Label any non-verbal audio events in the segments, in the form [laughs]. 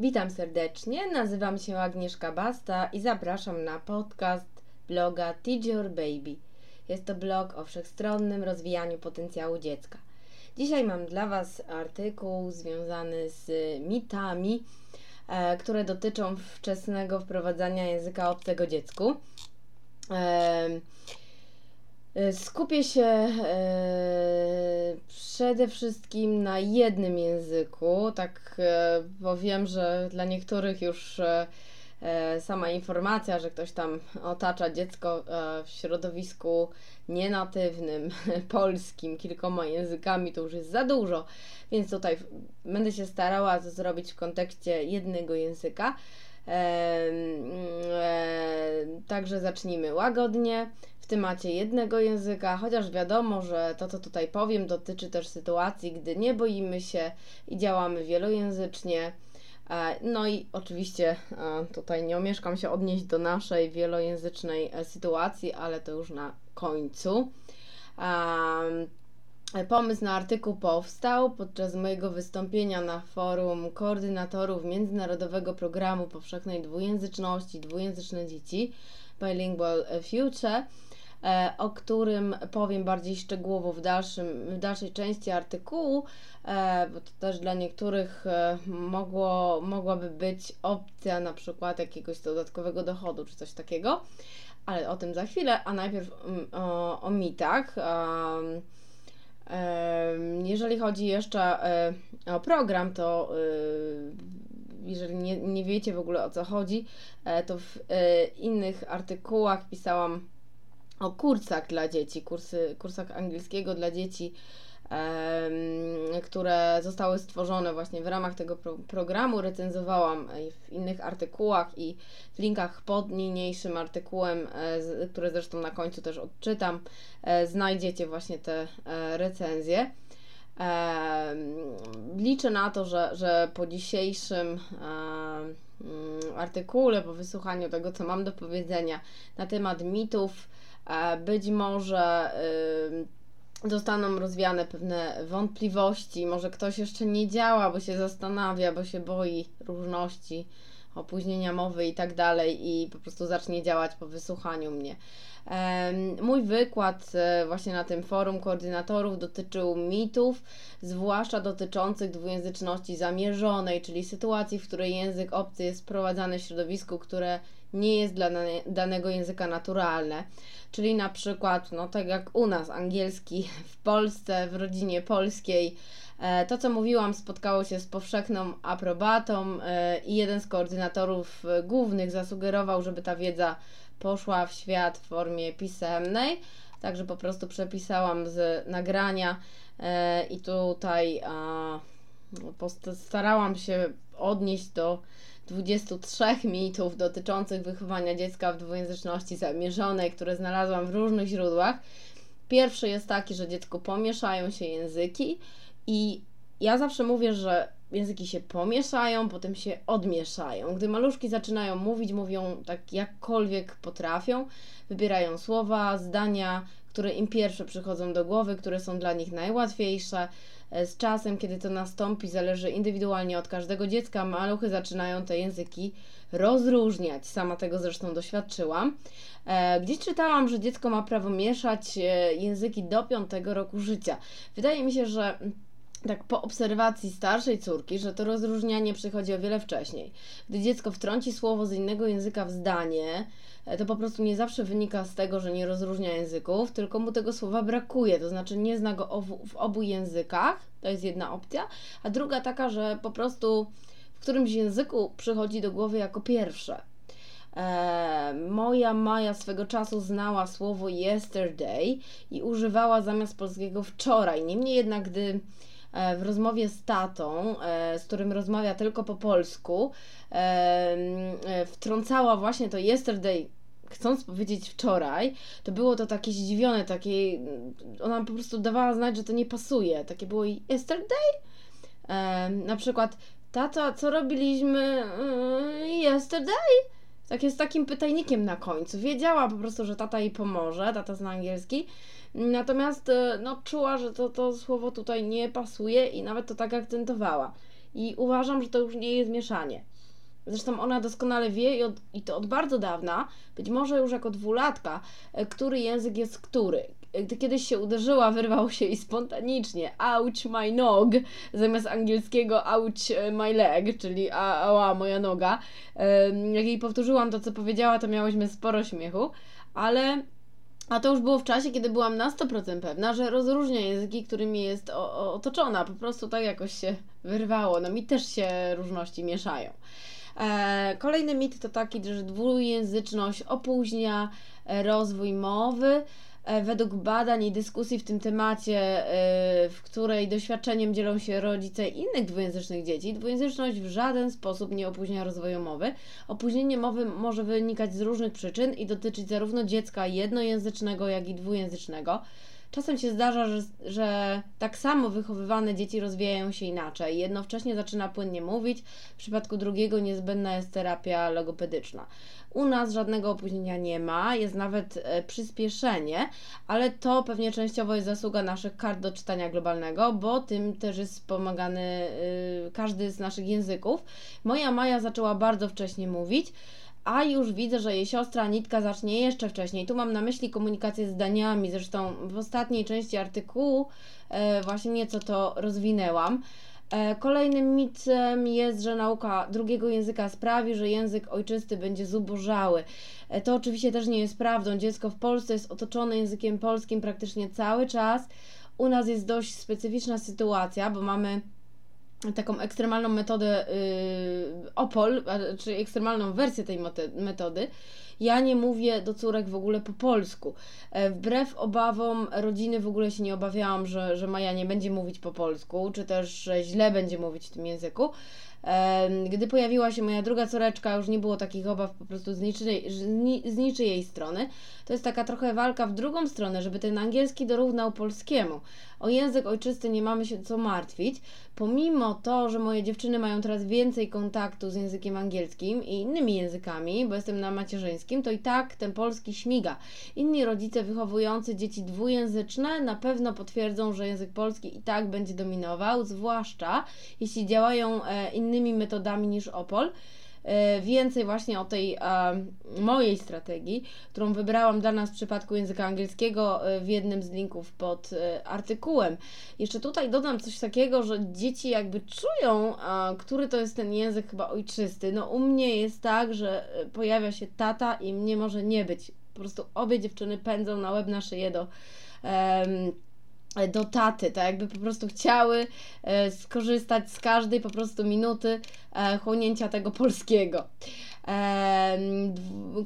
Witam serdecznie, nazywam się Agnieszka Basta i zapraszam na podcast bloga Teach Your Baby. Jest to blog o wszechstronnym rozwijaniu potencjału dziecka. Dzisiaj mam dla Was artykuł związany z mitami, e, które dotyczą wczesnego wprowadzania języka obcego dziecku. E, skupię się e, przede wszystkim na jednym języku, tak e, bo wiem, że dla niektórych już sama informacja, że ktoś tam otacza dziecko w środowisku nienatywnym, [laughs] polskim, kilkoma językami, to już jest za dużo, więc tutaj będę się starała to zrobić w kontekście jednego języka. Także zacznijmy łagodnie temacie jednego języka, chociaż wiadomo, że to, co tutaj powiem, dotyczy też sytuacji, gdy nie boimy się i działamy wielojęzycznie. E, no i oczywiście e, tutaj nie omieszkam się odnieść do naszej wielojęzycznej e, sytuacji, ale to już na końcu. Pomysł na artykuł powstał podczas mojego wystąpienia na forum koordynatorów Międzynarodowego Programu Powszechnej Dwujęzyczności Dwujęzyczne Dzieci Bilingual Future o którym powiem bardziej szczegółowo w, dalszym, w dalszej części artykułu, e, bo to też dla niektórych e, mogło, mogłaby być opcja na przykład jakiegoś dodatkowego dochodu czy coś takiego, ale o tym za chwilę, a najpierw mm, o, o mitach. Jeżeli chodzi jeszcze o program, to jeżeli nie, nie wiecie w ogóle o co chodzi, to w innych artykułach pisałam o kursach dla dzieci, kursy, kursach angielskiego dla dzieci, które zostały stworzone właśnie w ramach tego pro programu. Recenzowałam w innych artykułach i w linkach pod niniejszym artykułem, e, które zresztą na końcu też odczytam, e, znajdziecie właśnie te e, recenzje. Liczę na to, że, że po dzisiejszym artykule, po wysłuchaniu tego, co mam do powiedzenia na temat mitów, być może zostaną rozwiane pewne wątpliwości, może ktoś jeszcze nie działa, bo się zastanawia, bo się boi różności, opóźnienia mowy i tak dalej i po prostu zacznie działać po wysłuchaniu mnie. Mój wykład e, właśnie na tym forum koordynatorów dotyczył mitów, zwłaszcza dotyczących dwujęzyczności zamierzonej, czyli sytuacji, w której język obcy jest wprowadzany w środowisku, które nie jest dla danego języka naturalne. Czyli na przykład, no tak jak u nas, angielski w Polsce, w rodzinie polskiej, e, to, co mówiłam, spotkało się z powszechną aprobatą e, i jeden z koordynatorów głównych zasugerował, żeby ta wiedza poszła w świat w formie pisemnej. Także po prostu przepisałam z nagrania e, i tutaj starałam się odnieść do 23 mitów dotyczących wychowania dziecka w dwujęzyczności zamierzonej, które znalazłam w różnych źródłach. Pierwszy jest taki, że dziecku pomieszają się języki i ja zawsze mówię, że języki się pomieszają, potem się odmieszają. Gdy maluszki zaczynają mówić, mówią tak jakkolwiek potrafią, wybierają słowa, zdania, które im pierwsze przychodzą do głowy, które są dla nich najłatwiejsze. E, z czasem, kiedy to nastąpi, zależy indywidualnie od każdego dziecka, maluchy zaczynają te języki rozróżniać. Sama tego zresztą doświadczyłam. E, gdzieś czytałam, że dziecko ma prawo mieszać e, języki do 5 roku życia. Wydaje mi się, że tak po obserwacji starszej córki, że to rozróżnianie przychodzi o wiele wcześniej. Gdy dziecko wtrąci słowo z innego języka w zdanie, e, to po prostu nie zawsze wynika z tego, że nie rozróżnia języków, tylko mu tego słowa brakuje, to znaczy nie zna go w obu językach, to jest jedna opcja, a druga taka, że po prostu w którymś języku przychodzi do głowy jako pierwsze. E, moja Maja swego czasu znała słowo yesterday i używała zamiast polskiego wczoraj. Niemniej jednak, gdy w rozmowie z tatą, e, z którym rozmawia tylko po polsku, e, wtrącała właśnie to yesterday chcąc powiedzieć wczoraj, to było to takie zdziwione, takie, ona po prostu dawała znać, że to nie pasuje. Takie było yesterday? E, na przykład, tata, co robiliśmy yesterday? Takie z takim pytajnikiem na końcu. Wiedziała po prostu, że tata jej pomoże, tata zna angielski. Natomiast e, no, czuła, że to, to słowo tutaj nie pasuje i nawet to tak akcentowała. I uważam, że to już nie jest mieszanie. Zresztą ona doskonale wie i, od, i to od bardzo dawna, być może już jako dwulatka, e, który język jest który. Gdy kiedyś się uderzyła, wyrwał się i spontanicznie ouch my nog, zamiast angielskiego ouch e, my leg, czyli ała moja noga. Jak jej powtórzyłam to, co powiedziała, to miałyśmy sporo śmiechu, ale a to już było w czasie, kiedy byłam na 100% pewna, że rozróżnia języki, którymi jest otoczona. Po prostu tak jakoś się wyrwało. No mi też się różności mieszają. E, kolejny mit to taki, że dwujęzyczność opóźnia rozwój mowy. E, według badań i dyskusji w tym temacie, w której doświadczeniem dzielą się rodzice innych dwujęzycznych dzieci, dwujęzyczność w żaden sposób nie opóźnia rozwoju mowy. Opóźnienie mowy może wynikać z różnych przyczyn i dotyczyć zarówno dziecka jednojęzycznego, jak i dwujęzycznego. Czasem się zdarza, że, że tak samo wychowywane dzieci rozwijają się inaczej. Jedno wcześniej zaczyna płynnie mówić, w przypadku drugiego niezbędna jest terapia logopedyczna. U nas żadnego opóźnienia nie ma, jest nawet e, przyspieszenie, ale to pewnie częściowo jest zasługa naszych kart do czytania globalnego, bo tym też jest wspomagany y, każdy z naszych języków. Moja Maja zaczęła bardzo wcześnie mówić a już widzę, że jej siostra Nitka zacznie jeszcze wcześniej. Tu mam na myśli komunikację z zdaniami, zresztą w ostatniej części artykułu e, właśnie nieco to rozwinęłam. E, kolejnym mitem jest, że nauka drugiego języka sprawi, że język ojczysty będzie zubożały. E, to oczywiście też nie jest prawdą. Dziecko w Polsce jest otoczone językiem polskim praktycznie cały czas. U nas jest dość specyficzna sytuacja, bo mamy taką ekstremalną metodę yy, OPOL, czyli ekstremalną wersję tej metody. Ja nie mówię do córek w ogóle po polsku. E, wbrew obawom rodziny w ogóle się nie obawiałam, że, że Maja nie będzie mówić po polsku, czy też że źle będzie mówić w tym języku. Gdy pojawiła się moja druga córeczka, już nie było takich obaw po prostu z niczyjej, z niczyjej strony. To jest taka trochę walka w drugą stronę, żeby ten angielski dorównał polskiemu. O język ojczysty nie mamy się co martwić, pomimo to, że moje dziewczyny mają teraz więcej kontaktu z językiem angielskim i innymi językami, bo jestem na macierzyńskim, to i tak ten polski śmiga. Inni rodzice wychowujący dzieci dwujęzyczne na pewno potwierdzą, że język polski i tak będzie dominował, zwłaszcza jeśli działają e, innymi metodami niż OPOL. E, więcej właśnie o tej e, mojej strategii, którą wybrałam dla nas w przypadku języka angielskiego e, w jednym z linków pod artykułem. Jeszcze tutaj dodam coś takiego, że dzieci jakby czują, który to jest ten język chyba ojczysty. No u mnie jest tak, że pojawia się tata i mnie może nie być. Po prostu obie dziewczyny pędzą na łeb na szyję do do taty, tak jakby po prostu chciały e, skorzystać z każdej po prostu minuty e, chłonięcia tego polskiego.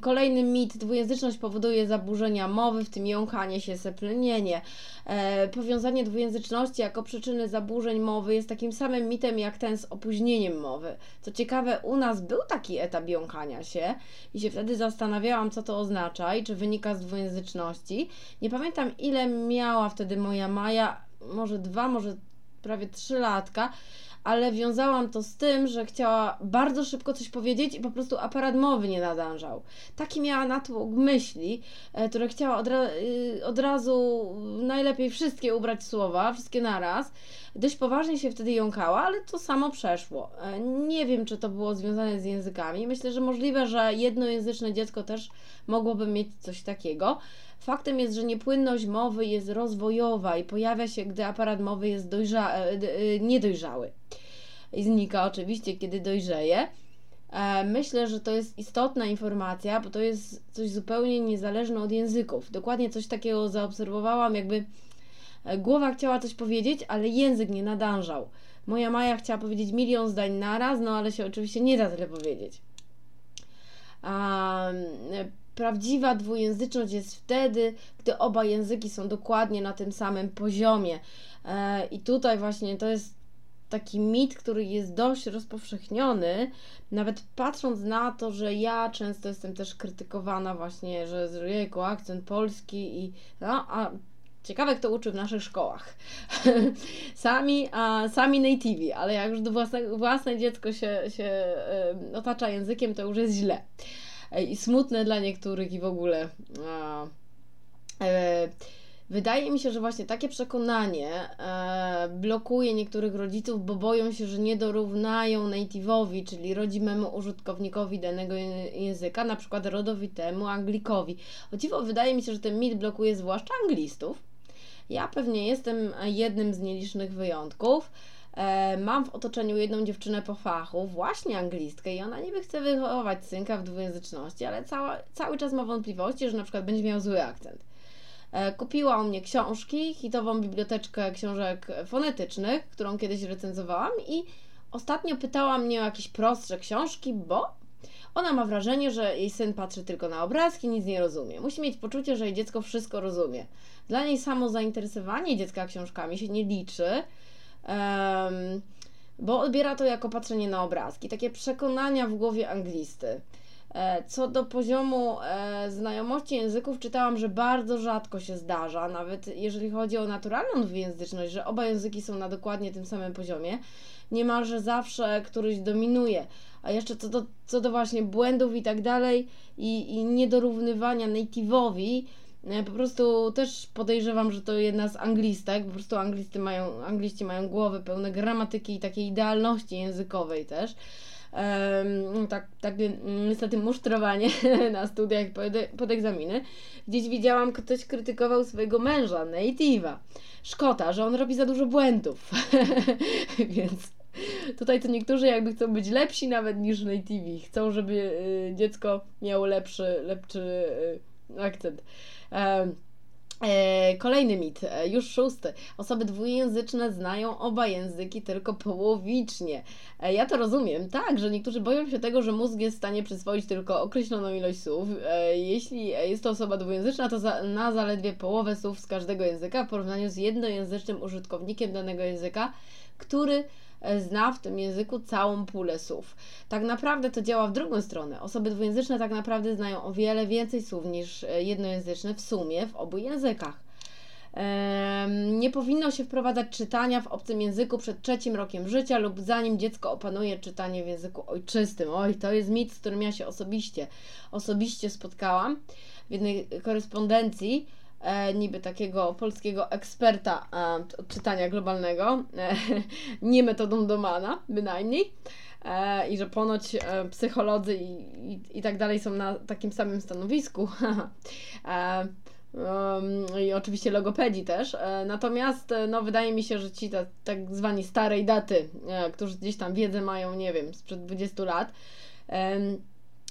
Kolejny mit, dwujęzyczność powoduje zaburzenia mowy, w tym jąkanie się, seplenienie. E, powiązanie dwujęzyczności jako przyczyny zaburzeń mowy jest takim samym mitem jak ten z opóźnieniem mowy. Co ciekawe, u nas był taki etap jąkania się i się wtedy zastanawiałam, co to oznacza i czy wynika z dwujęzyczności. Nie pamiętam, ile miała wtedy moja Maja, może dwa, może prawie trzy latka ale wiązałam to z tym, że chciała bardzo szybko coś powiedzieć i po prostu aparat mowy nie nadążał. Taki miała natłok myśli, e, które chciała od, ra y, od razu najlepiej wszystkie ubrać słowa, wszystkie naraz. Dość poważnie się wtedy jąkała, ale to samo przeszło. E, nie wiem, czy to było związane z językami. Myślę, że możliwe, że jednojęzyczne dziecko też mogłoby mieć coś takiego. Faktem jest, że niepłynność mowy jest rozwojowa i pojawia się, gdy aparat mowy jest dojrza- e, e, niedojrzały. I znika oczywiście, kiedy dojrzeje. E, myślę, że to jest istotna informacja, bo to jest coś zupełnie niezależne od języków. Dokładnie coś takiego zaobserwowałam, jakby głowa chciała coś powiedzieć, ale język nie nadążał. Moja Maja chciała powiedzieć milion zdań naraz, no ale się oczywiście nie da tyle powiedzieć. Prawdziwa dwujęzyczność jest wtedy, gdy oba języki są dokładnie na tym samym poziomie. E, I tutaj właśnie to jest taki mit, który jest dość rozpowszechniony, nawet patrząc na to, że ja często jestem też krytykowana właśnie, że jejku, akcent polski i no, a ciekawe kto uczy w naszych szkołach. [laughs] sami, a, sami nativi, ale jak już do własne, własne dziecko się, się y, otacza językiem, to już jest źle i smutne dla niektórych i w ogóle. A, e, Wydaje mi się, że właśnie takie przekonanie e, blokuje niektórych rodziców, bo boją się, że nie dorównają native'owi, czyli rodzimemu użytkownikowi danego języka, na przykład rodowitemu Anglikowi. O dziwo, wydaje mi się, że ten mit blokuje zwłaszcza anglistów. Ja pewnie jestem jednym z nielicznych wyjątków. E, mam w otoczeniu jedną dziewczynę po fachu, właśnie anglistkę, i ona niby chce wychowywać synka w dwujęzyczności, ale cała, cały czas ma wątpliwości, że na przykład będzie miał zły akcent. E, kupiła u mnie książki, hitową biblioteczkę książek fonetycznych, którą kiedyś recenzowałam i ostatnio pytała mnie o jakieś prostsze książki, bo ona ma wrażenie, że jej syn patrzy tylko na obrazki, nic nie rozumie. Musi mieć poczucie, że jej dziecko wszystko rozumie. Dla niej samo zainteresowanie dziecka książkami się nie liczy, um, bo odbiera to jako patrzenie na obrazki. Takie przekonania w głowie anglisty. E, co do poziomu e, znajomości języków, czytałam, że bardzo rzadko się zdarza, nawet jeżeli chodzi o naturalną dwujęzyczność, że oba języki są na dokładnie tym samym poziomie. Niemalże zawsze któryś dominuje. A jeszcze co do, co do właśnie błędów i tak dalej, i, i niedorównywania native'owi, po prostu też podejrzewam, że to jedna z anglistek, po prostu anglisty mają, angliści mają głowy pełne gramatyki i takiej idealności językowej też tak, tak niestety musztrowanie [laughs] na studiach pod, pod egzaminy. Gdzieś widziałam, ktoś krytykował swojego męża, native'a, Szkota, że on robi za dużo błędów. [laughs] Więc tutaj to niektórzy jakby chcą być lepsi nawet niż native'i. Chcą, żeby y, dziecko miało lepszy, lepszy y, akcent. E, kolejny mit, e, już szósty. Osoby dwujęzyczne znają oba języki tylko połowicznie. E, ja to rozumiem, tak, że niektórzy boją się tego, że mózg jest w stanie przyswoić tylko określoną ilość słów. Jeśli jest to osoba dwujęzyczna, to na zaledwie połowę słów z każdego języka w porównaniu z jednojęzycznym użytkownikiem danego języka, który zna w tym języku całą pulę słów. Tak naprawdę to działa w drugą stronę. Osoby dwujęzyczne tak naprawdę znają o wiele więcej słów niż e, jednojęzyczne w sumie w obu językach. Nie powinno się wprowadzać czytania w obcym języku przed trzecim rokiem życia lub zanim dziecko opanuje czytanie w języku ojczystym. Oj, to jest mit, z którym ja się osobiście, osobiście spotkałam w jednej korespondencji e, niby takiego polskiego eksperta e, od czytania globalnego, e, [laughs] nie metodą Domana bynajmniej, e, i że ponoć e, psycholodzy i, i, i, tak dalej są na takim samym stanowisku. [laughs] E, um, I oczywiście logopedzi też. E, natomiast no, wydaje mi się, że ci ta, tak zwani starej daty, którzy gdzieś tam wiedzę mają, nie wiem, sprzed 20 lat,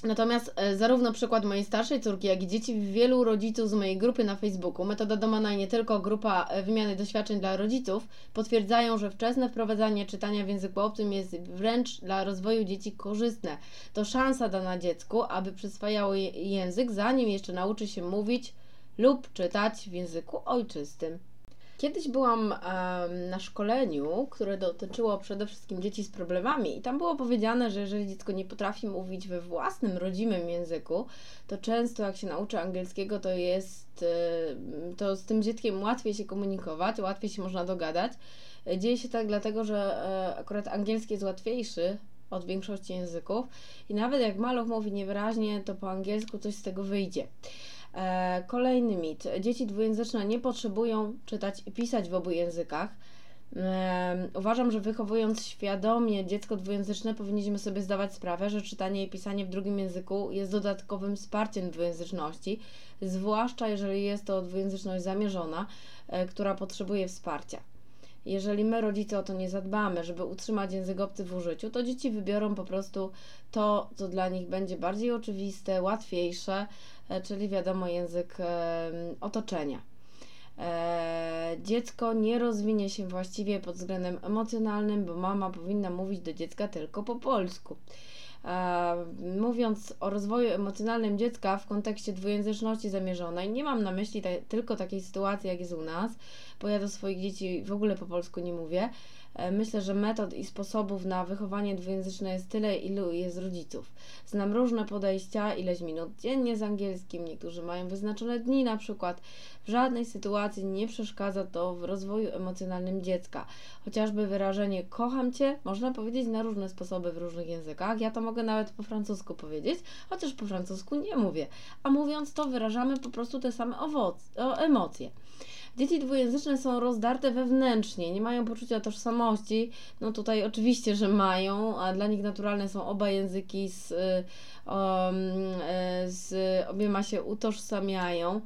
Natomiast e, zarówno przykład mojej starszej córki, jak i dzieci wielu rodziców z mojej grupy na Facebooku, metoda Domana i nie tylko grupa e, wymiany doświadczeń dla rodziców, potwierdzają, że wczesne wprowadzanie czytania w języku obcym jest wręcz dla rozwoju dzieci korzystne. To szansa dana dziecku, aby przyswajało język, zanim jeszcze nauczy się mówić lub czytać w języku ojczystym. Kiedyś byłam na szkoleniu, które dotyczyło przede wszystkim dzieci z problemami, i tam było powiedziane, że jeżeli dziecko nie potrafi mówić we własnym, rodzimym języku, to często jak się nauczy angielskiego, to jest e, to z tym dzieckiem łatwiej się komunikować, łatwiej się można dogadać. Dzieje się tak dlatego, że e, akurat angielski jest łatwiejszy od większości języków i nawet jak maluch mówi niewyraźnie, to po angielsku coś z tego wyjdzie. E, kolejny mit. Dzieci dwujęzyczne nie potrzebują czytać i pisać w obu językach. Uważam, że wychowując świadomie dziecko dwujęzyczne, powinniśmy sobie zdawać sprawę, że czytanie i pisanie w drugim języku jest dodatkowym wsparciem dwujęzyczności, zwłaszcza jeżeli jest to dwujęzyczność zamierzona, e, która potrzebuje wsparcia. Jeżeli my, rodzice, o to nie zadbamy, żeby utrzymać język obcy w użyciu, to dzieci wybiorą po prostu to, co dla nich będzie bardziej oczywiste, łatwiejsze, e, czyli wiadomo, język otoczenia. E, dziecko nie rozwinie się właściwie pod względem emocjonalnym, bo mama powinna mówić do dziecka tylko po polsku. Mówiąc o rozwoju emocjonalnym dziecka w kontekście dwujęzyczności zamierzonej, nie mam na myśli tylko takiej sytuacji, jak jest u nas, bo ja do swoich dzieci w ogóle po polsku nie mówię, E, myślę, że metod i sposobów na wychowanie dwujęzyczne jest tyle, ilu jest rodziców. Znam różne podejścia, ileś minut dziennie z angielskim, niektórzy mają wyznaczone dni na przykład. W żadnej sytuacji nie przeszkadza to w rozwoju emocjonalnym dziecka. Chociażby wyrażenie kocham cię można powiedzieć na różne sposoby w różnych językach. Ja to mogę nawet po francusku powiedzieć, chociaż po francusku nie mówię. A mówiąc to wyrażamy po prostu te same owoc- emocje. Dzieci dwujęzyczne są rozdarte wewnętrznie, nie mają poczucia tożsamości. No tutaj oczywiście, że mają, a dla nich naturalne są oba języki, z, um, z obiema się utożsamiają.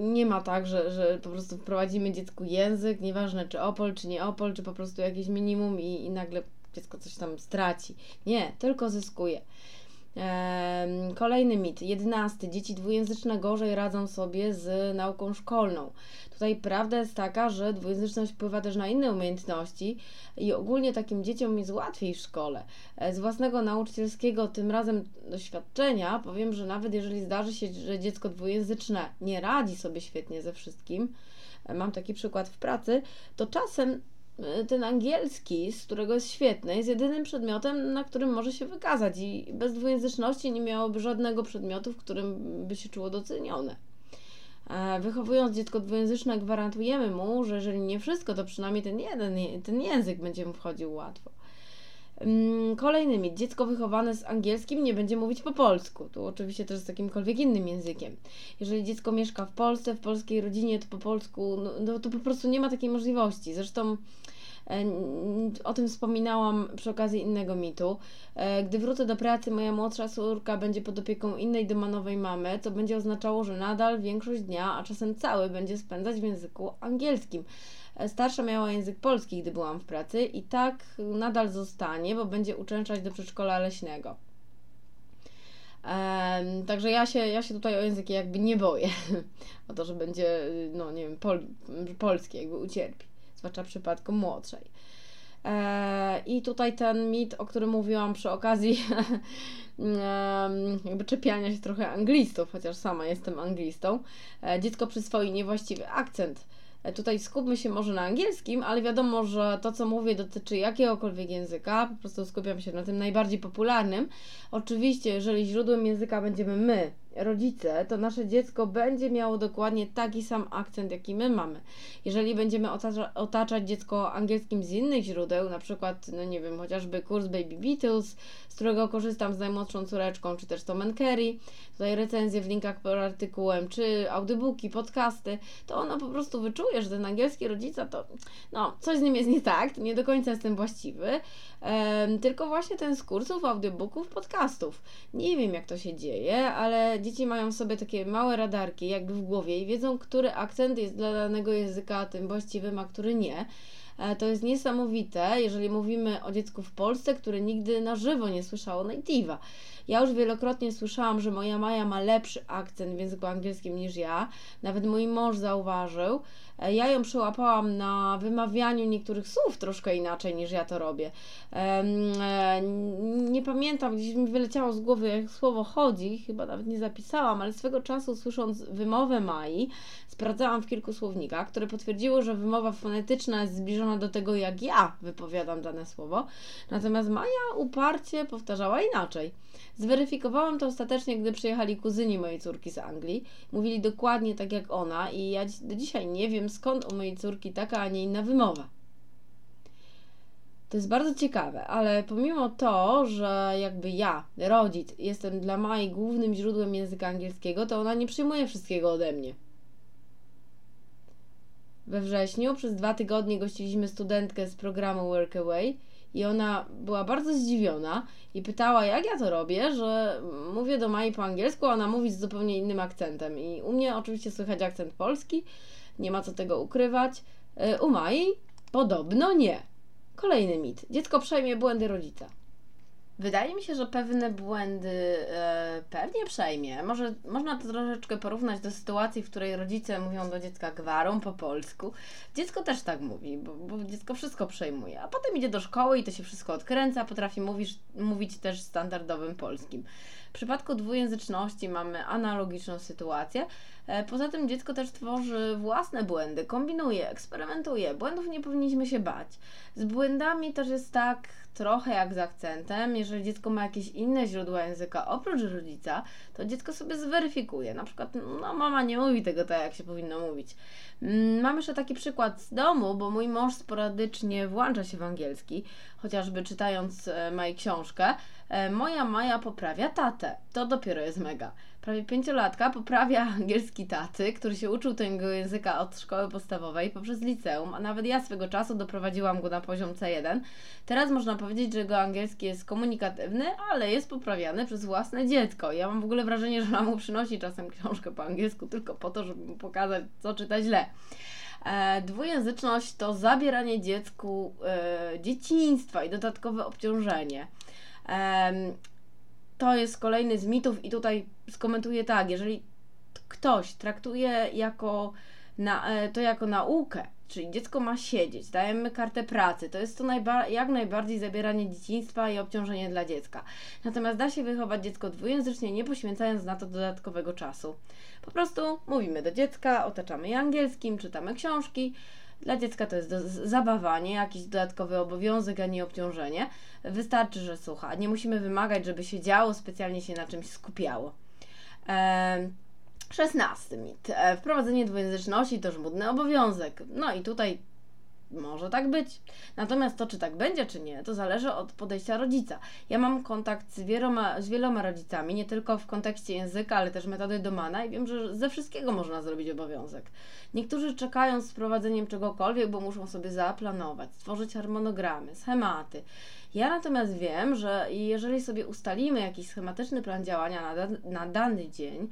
Nie ma tak, że, że po prostu wprowadzimy dziecku język, nieważne czy opol, czy nie opol, czy po prostu jakieś minimum i, i nagle dziecko coś tam straci. Nie, tylko zyskuje. Kolejny mit, jedenasty. Dzieci dwujęzyczne gorzej radzą sobie z nauką szkolną. Tutaj prawda jest taka, że dwujęzyczność wpływa też na inne umiejętności i ogólnie takim dzieciom jest łatwiej w szkole. E, z własnego nauczycielskiego, tym razem doświadczenia, powiem, że nawet jeżeli zdarzy się, że dziecko dwujęzyczne nie radzi sobie świetnie ze wszystkim, e, mam taki przykład w pracy, to czasem ten angielski, z którego jest świetny, jest jedynym przedmiotem, na którym może się wykazać i bez dwujęzyczności nie miałoby żadnego przedmiotu, w którym by się czuło docenione. E, wychowując dziecko dwujęzyczne, gwarantujemy mu, że jeżeli nie wszystko, to przynajmniej ten jeden, ten język będzie mu wchodził łatwo. Mm, kolejny mit. Dziecko wychowane z angielskim nie będzie mówić po polsku. Tu oczywiście też z jakimkolwiek innym językiem. Jeżeli dziecko mieszka w Polsce, w polskiej rodzinie, to po polsku, no, no to po prostu nie ma takiej możliwości. Zresztą e, o tym wspominałam przy okazji innego mitu. E, gdy wrócę do pracy, moja młodsza córka będzie pod opieką innej domanowej mamy, co będzie oznaczało, że nadal większość dnia, a czasem cały, będzie spędzać w języku angielskim. Starsza miała język polski, gdy byłam w pracy i tak nadal zostanie, bo będzie uczęszczać do przedszkola leśnego. Um, także ja się, ja się tutaj o języki jakby nie boję. [laughs] o to, że będzie, no nie wiem, pol, polski jakby ucierpi. Zwłaszcza w przypadku młodszej. E, I tutaj ten mit, o którym mówiłam przy okazji [laughs] jakby czepiania się trochę anglistów, chociaż sama jestem anglistą. E, dziecko przyswoi niewłaściwy akcent tutaj skupmy się może na angielskim, ale wiadomo, że to, co mówię, dotyczy jakiegokolwiek języka, po prostu skupiam się na tym najbardziej popularnym. Oczywiście, jeżeli źródłem języka będziemy my, rodzice, to nasze dziecko będzie miało dokładnie taki sam akcent, jaki my mamy. Jeżeli będziemy otacza, otaczać dziecko angielskim z innych źródeł, na przykład, no nie wiem, chociażby kurs Baby Beatles, z którego korzystam z najmłodszą córeczką, czy też Tom and Kerry, tutaj recenzje w linkach pod artykułem, czy audiobooki, podcasty, to ona po prostu wyczuje, że ten angielski rodzica to, no, coś z nim jest nie tak, nie do końca jest ten właściwy, tylko właśnie ten z kursów, audiobooków, podcastów. Nie wiem, jak to się dzieje, ale dzieci mają sobie takie małe radarki jakby w głowie i wiedzą, który akcent jest dla danego języka tym właściwym, a który nie. E, to jest niesamowite, jeżeli mówimy o dziecku w Polsce, które nigdy na żywo nie słyszało native'a. Ja już wielokrotnie słyszałam, że moja Maja ma lepszy akcent w języku angielskim niż ja. Nawet mój mąż zauważył. E, ja ją przyłapałam na wymawianiu niektórych słów troszkę inaczej niż ja to robię. E, nie pamiętam, gdzieś mi wyleciało z głowy, jak słowo chodzi, chyba nawet nie zapisałam, ale swego czasu słysząc wymowę Mai, sprawdzałam w kilku słownikach, które potwierdziły, że wymowa fonetyczna jest zbliżona do tego, jak ja wypowiadam dane słowo. Natomiast Maja uparcie powtarzała inaczej. Zweryfikowałam to ostatecznie, gdy przyjechali kuzyni mojej córki z Anglii. Mówili dokładnie tak jak ona i ja do dzisiaj nie wiem skąd u mojej córki taka, a nie inna wymowa. To jest bardzo ciekawe, ale pomimo to, że jakby ja, rodzic, jestem dla Mai głównym źródłem języka angielskiego, to ona nie przyjmuje wszystkiego ode mnie. We wrześniu przez dwa tygodnie gościliśmy studentkę z programu Workaway i ona była bardzo zdziwiona i pytała, jak ja to robię, że mówię do Mai po angielsku, a ona mówi z zupełnie innym akcentem. I u mnie oczywiście słychać akcent polski, nie ma co tego ukrywać. Y, u Mai podobno nie. Kolejny mit. Dziecko przejmie błędy rodzica. Wydaje mi się, że pewne błędy e, pewnie przejmie. Może można to troszeczkę porównać do sytuacji, w której rodzice mówią do dziecka gwarą po polsku. Dziecko też tak mówi, bo, bo dziecko wszystko przejmuje, a potem idzie do szkoły i to się wszystko odkręca, potrafi mówić, mówić też standardowym polskim. W przypadku dwujęzyczności mamy analogiczną sytuację. E, poza tym dziecko też tworzy własne błędy, kombinuje, eksperymentuje. Błędów nie powinniśmy się bać. Z błędami też jest tak trochę jak z akcentem. Jeżeli dziecko ma jakieś inne źródła języka oprócz rodzica, to dziecko sobie zweryfikuje. Na przykład, no mama nie mówi tego tak, jak się powinno mówić. Mm, mam jeszcze taki przykład z domu, bo mój mąż sporadycznie włącza się w angielski, chociażby czytając e, Maj książkę. E, moja Maja poprawia tatę. To dopiero jest mega. Prawie pięciolatka poprawia angielski taty, który się uczył tego języka od szkoły podstawowej poprzez liceum, a nawet ja swego czasu doprowadziłam go na poziom C1. Teraz można powiedzieć, że jego angielski jest komunikatywny, ale jest poprawiany przez własne dziecko. Ja mam w ogóle wrażenie, że mama mu przynosi czasem książkę po angielsku tylko po to, żeby mu pokazać, co czyta źle. E, dwujęzyczność to zabieranie dziecku e, dzieciństwa i dodatkowe obciążenie. E, to jest kolejny z mitów i tutaj skomentuję tak, jeżeli ktoś traktuje jako na, e, to jako naukę, czyli dziecko ma siedzieć, dajemy kartę pracy, to jest to najba jak najbardziej zabieranie dzieciństwa i obciążenie dla dziecka. Natomiast da się wychować dziecko dwujęzycznie, nie poświęcając na to dodatkowego czasu. Po prostu mówimy do dziecka, otaczamy je angielskim, czytamy książki. Dla dziecka to jest zabawanie, jakiś dodatkowy obowiązek, a nie obciążenie. Wystarczy, że słucha. Nie musimy wymagać, żeby się działo, specjalnie się na czymś skupiało. Szesnasty mit. E, wprowadzenie dwujęzyczności to żmudny obowiązek. No i tutaj może tak być. Natomiast to, czy tak będzie, czy nie, to zależy od podejścia rodzica. Ja mam kontakt z wieloma, z wieloma rodzicami, nie tylko w kontekście języka, ale też metody Domana i wiem, że ze wszystkiego można zrobić obowiązek. Niektórzy czekają z wprowadzeniem czegokolwiek, bo muszą sobie zaplanować, stworzyć harmonogramy, schematy. Ja natomiast wiem, że jeżeli sobie ustalimy jakiś schematyczny plan działania na, da na dany dzień,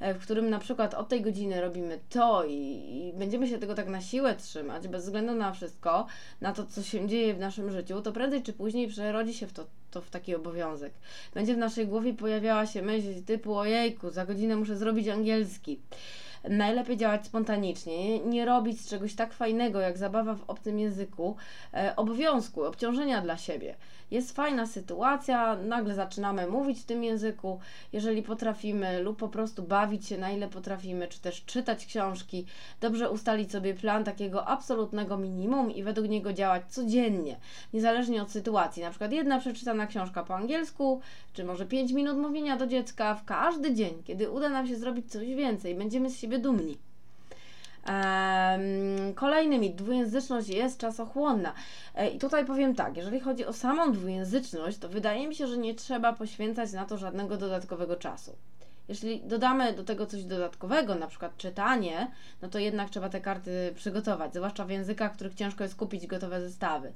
w którym na przykład od tej godziny robimy to i, i, będziemy się tego tak na siłę trzymać, bez względu na wszystko, na to, co się dzieje w naszym życiu, to prędzej czy później przerodzi się w to, to w taki obowiązek. Będzie w naszej głowie pojawiała się myśl typu ojejku, za godzinę muszę zrobić angielski. Najlepiej działać spontanicznie, nie robić czegoś tak fajnego jak zabawa w obcym języku e, obowiązku, obciążenia dla siebie. Jest fajna sytuacja, nagle zaczynamy mówić w tym języku, jeżeli potrafimy, lub po prostu bawić się na ile potrafimy, czy też czytać książki, dobrze ustalić sobie plan takiego absolutnego minimum i według niego działać codziennie, niezależnie od sytuacji. Na przykład jedna przeczytana książka po angielsku, czy może 5 minut mówienia do dziecka w każdy dzień, kiedy uda nam się zrobić coś więcej, będziemy z siebie dumni. Kolejny mit, dwujęzyczność jest czasochłonna. E, I tutaj powiem tak, jeżeli chodzi o samą dwujęzyczność, to wydaje mi się, że nie trzeba poświęcać na to żadnego dodatkowego czasu. Jeśli dodamy do tego coś dodatkowego, na przykład czytanie, no to jednak trzeba te karty przygotować, zwłaszcza w językach, w których ciężko jest kupić gotowe zestawy.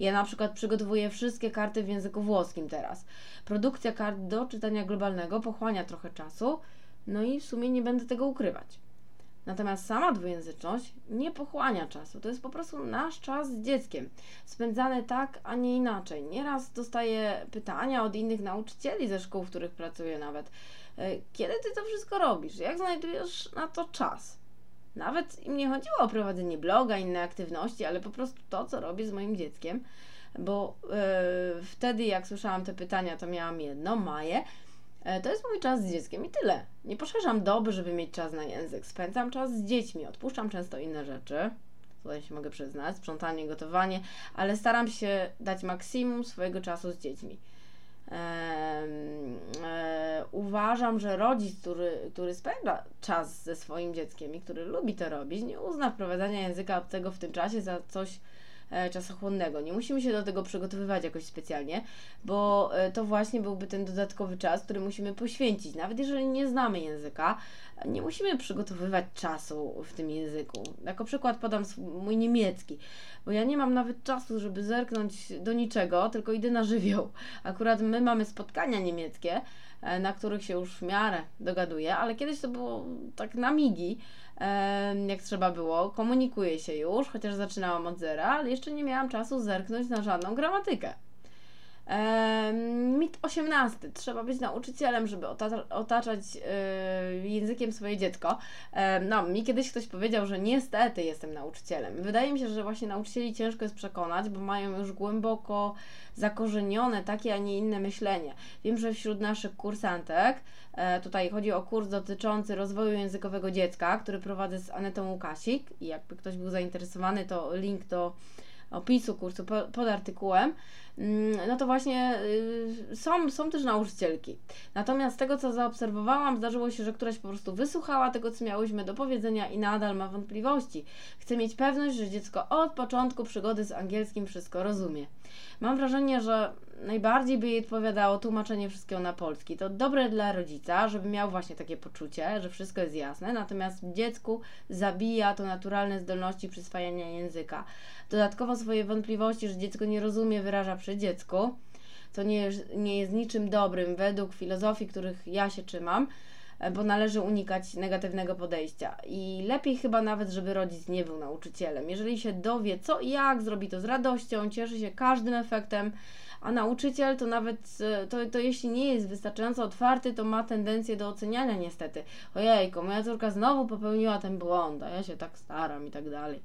Ja na przykład przygotowuję wszystkie karty w języku włoskim teraz. Produkcja kart do czytania globalnego pochłania trochę czasu, no i w sumie nie będę tego ukrywać. Natomiast sama dwujęzyczność nie pochłania czasu. To jest po prostu nasz czas z dzieckiem, spędzany tak, a nie inaczej. Nieraz dostaję pytania od innych nauczycieli ze szkół, w których pracuję nawet. E, kiedy ty to wszystko robisz? Jak znajdujesz na to czas? Nawet im nie chodziło o prowadzenie bloga, inne aktywności, ale po prostu to, co robię z moim dzieckiem, bo yy, wtedy, jak słyszałam te pytania, to miałam jedno, Maję, to jest mój czas z dzieckiem i tyle. Nie poszerzam doby, żeby mieć czas na język. Spędzam czas z dziećmi, odpuszczam często inne rzeczy. Tutaj się mogę przyznać, sprzątanie, gotowanie, ale staram się dać maksimum swojego czasu z dziećmi. E, uważam, że rodzic, który, który spędza czas ze swoim dzieckiem i który lubi to robić, nie uzna wprowadzania języka obcego w tym czasie za coś E, czasochłonnego. Nie musimy się do tego przygotowywać jakoś specjalnie, bo e, to właśnie byłby ten dodatkowy czas, który musimy poświęcić. Nawet jeżeli nie znamy języka, nie musimy przygotowywać czasu w tym języku. Jako przykład podam mój niemiecki, bo ja nie mam nawet czasu, żeby zerknąć do niczego, tylko idę na żywioł. Akurat my mamy spotkania niemieckie, e, na których się już w miarę dogaduję, ale kiedyś to było tak na migi, jak trzeba było. Komunikuję się już, chociaż zaczynałam od zera, ale jeszcze nie miałam czasu zerknąć na żadną gramatykę. Mit 18. Trzeba być nauczycielem, żeby otaczać yy, językiem swoje dziecko. No, mi kiedyś ktoś powiedział, że niestety jestem nauczycielem. Wydaje mi się, że właśnie nauczycieli ciężko jest przekonać, bo mają już głęboko zakorzenione takie, a nie inne myślenie. Wiem, że wśród naszych kursantek, e, tutaj chodzi o kurs dotyczący rozwoju językowego dziecka, który prowadzę z Anetą Łukasik i jakby ktoś był zainteresowany, to link do opisu kursu pod artykułem, mm, no to właśnie y, są, są też nauczycielki. Natomiast z tego, co zaobserwowałam, zdarzyło się, że któraś po prostu wysłuchała tego, co miałyśmy do powiedzenia i nadal ma wątpliwości. Chcę mieć pewność, że dziecko od początku przygody z angielskim wszystko rozumie. Mam wrażenie, że najbardziej by jej odpowiadało tłumaczenie wszystkiego na polski. To dobre dla rodzica, żeby miał właśnie takie poczucie, że wszystko jest jasne, natomiast dziecku zabija to naturalne zdolności przyswajania języka. Dodatkowo swoje wątpliwości, że dziecko nie rozumie, wyraża przy dziecku, co nie nie jest niczym dobrym według filozofii, których ja się trzymam E, bo należy unikać negatywnego podejścia. I lepiej chyba nawet, żeby rodzic nie był nauczycielem. Jeżeli się dowie, co i jak, zrobi to z radością, cieszy się każdym efektem, a nauczyciel to nawet, e, to, to jeśli nie jest wystarczająco otwarty, to ma tendencję do oceniania niestety. Ojejko, moja córka znowu popełniła ten błąd, a ja się tak staram i tak dalej.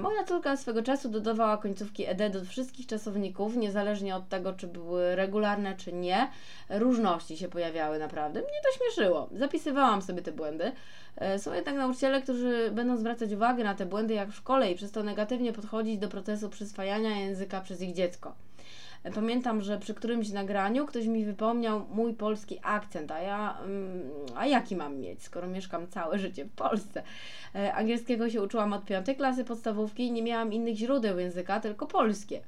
Moja córka swego czasu dodawała końcówki ED do wszystkich czasowników, niezależnie od tego, czy były regularne, czy nie. Różności się pojawiały naprawdę. Mnie to śmieszyło. Zapisywałam sobie te błędy. E, są jednak nauczyciele, którzy będą zwracać uwagę na te błędy jak w szkole i przez to negatywnie podchodzić do procesu przyswajania języka przez ich dziecko. Pamiętam, że przy którymś nagraniu ktoś mi wypomniał mój polski akcent, a ja, mm, a jaki mam mieć, skoro mieszkam całe życie w Polsce. E, angielskiego się uczyłam od piątej klasy podstawówki i nie miałam innych źródeł języka, tylko polskie.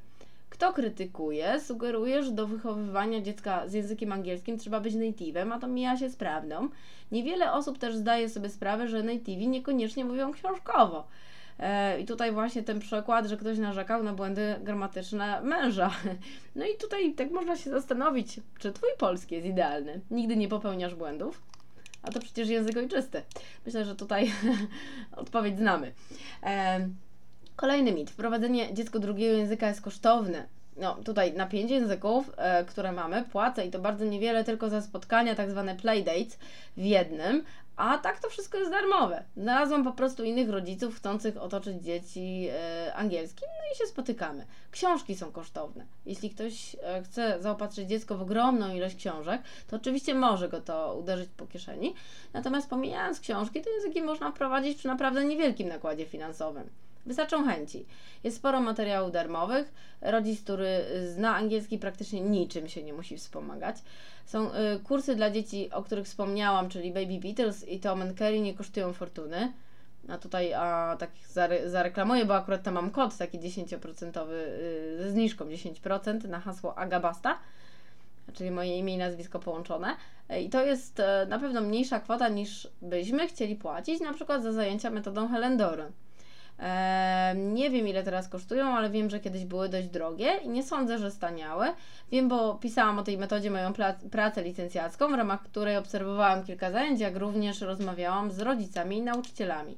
Kto krytykuje, sugeruje, że do wychowywania dziecka z językiem angielskim trzeba być native'em, a to mija się z prawdą. Niewiele osób też zdaje sobie sprawę, że nativi niekoniecznie mówią książkowo. E, I tutaj właśnie ten przykład, że ktoś narzekał na błędy gramatyczne męża. [laughs] No i tutaj tak można się zastanowić, czy twój polski jest idealny. Nigdy nie popełniasz błędów. A to przecież język ojczysty. Myślę, że tutaj [laughs] odpowiedź znamy. E, kolejny mit. Wprowadzenie dziecko drugiego języka jest kosztowne. No, tutaj na pięć języków, e, które mamy, płacę i to bardzo niewiele tylko za spotkania, tak zwane playdates w jednym, a tak to wszystko jest darmowe. Znalazłam po prostu innych rodziców chcących otoczyć dzieci e, angielskim, no i się spotykamy. Książki są kosztowne. Jeśli ktoś e, chce zaopatrzyć dziecko w ogromną ilość książek, to oczywiście może go to uderzyć po kieszeni. Natomiast pomijając książki, to języki można wprowadzić przy naprawdę niewielkim nakładzie finansowym. Wystarczą chęci. Jest sporo materiałów darmowych. Rodzic, który zna angielski, praktycznie niczym się nie musi wspomagać. Są y, kursy dla dzieci, o których wspomniałam, czyli Baby Beatles i Tom and Kerry, nie kosztują fortuny. A tutaj a, tak zare, zareklamuję, bo akurat tam mam kod taki 10% y, ze zniżką 10% na hasło Agabasta, czyli moje imię i nazwisko połączone. I to jest y, na pewno mniejsza kwota niż byśmy chcieli płacić, na przykład za zajęcia metodą Helen Doran. Nie wiem ile teraz kosztują, ale wiem, że kiedyś były dość drogie i nie sądzę, że staniały. Wiem, bo pisałam o tej metodzie moją pracę licencjacką, w ramach której obserwowałam kilka zajęć, jak również rozmawiałam z rodzicami i nauczycielami.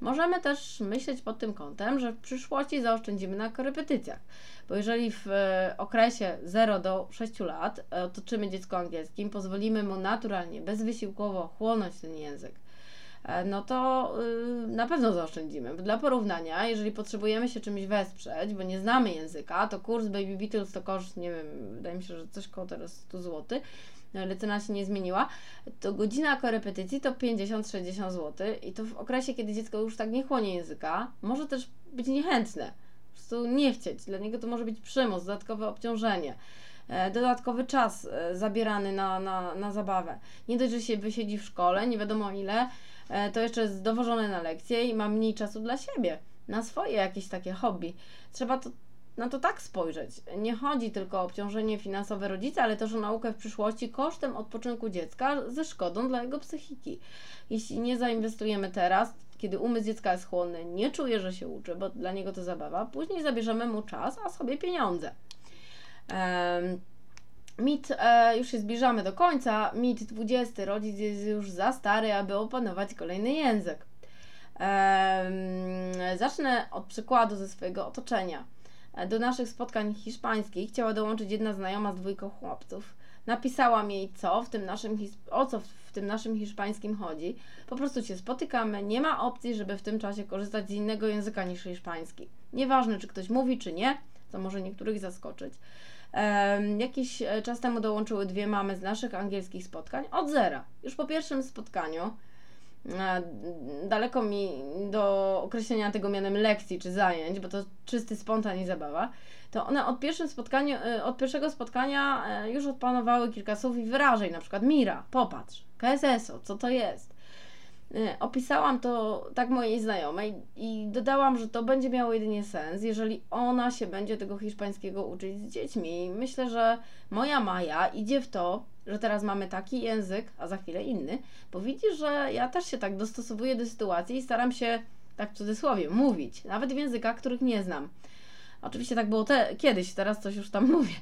Możemy też myśleć pod tym kątem, że w przyszłości zaoszczędzimy na korepetycjach, bo jeżeli w e, okresie 0 do 6 lat e, otoczymy dziecko angielskim, pozwolimy mu naturalnie, bezwysiłkowo chłonąć ten język no to y, na pewno zaoszczędzimy. Dla porównania, jeżeli potrzebujemy się czymś wesprzeć, bo nie znamy języka, to kurs Baby Beatles to koszt, nie wiem, wydaje mi się, że coś koło teraz 100 zł, no, ale cena się nie zmieniła, to godzina korepetycji to 50-60 zł i to w okresie, kiedy dziecko już tak nie chłonie języka, może też być niechętne, po prostu nie chcieć. Dla niego to może być przymus, dodatkowe obciążenie e, dodatkowy czas e, zabierany na, na, na zabawę. Nie dość, że się wysiedzi w szkole, nie wiadomo ile, E, to jeszcze jest dowożone na lekcje i ma mniej czasu dla siebie, na swoje jakieś takie hobby. Trzeba to, na to tak spojrzeć. Nie chodzi tylko o obciążenie finansowe rodzica, ale też o naukę w przyszłości kosztem odpoczynku dziecka ze szkodą dla jego psychiki. Jeśli nie zainwestujemy teraz, kiedy umysł dziecka jest chłonny, nie czuje, że się uczy, bo dla niego to zabawa, później zabierzemy mu czas, a sobie pieniądze. Mit, e, już się zbliżamy do końca, mit 20, rodzic jest już za stary, aby opanować kolejny język. Zacznę od przykładu ze swojego otoczenia. E, do naszych spotkań hiszpańskich chciała dołączyć jedna znajoma z dwójką chłopców. Napisałam jej, co w tym naszym, o co w tym naszym hiszpańskim chodzi. Po prostu się spotykamy, nie ma opcji, żeby w tym czasie korzystać z innego języka niż hiszpański. Nieważne, czy ktoś mówi, czy nie, co może niektórych zaskoczyć. Jakiś e, czas temu dołączyły dwie mamy z naszych angielskich spotkań od zera. Już po pierwszym spotkaniu, e, daleko mi do określenia tego mianem lekcji czy zajęć, bo to czysty spontan i zabawa, to one od, pierwszym spotkaniu, e, od pierwszego spotkania już odpanowały kilka słów i wyrażeń, na przykład Mira, popatrz, KSS-o, co to jest? E, opisałam to tak mojej znajomej i dodałam, że to będzie miało jedynie sens, jeżeli ona się będzie tego hiszpańskiego uczyć z dziećmi. Myślę, że moja Maja idzie w to, że teraz mamy taki język, a za chwilę inny, bo widzi, że ja też się tak dostosowuję do sytuacji i staram się, tak w cudzysłowie, mówić, nawet w językach, których nie znam. Oczywiście tak było te, kiedyś, teraz coś już tam [laughs] mówię.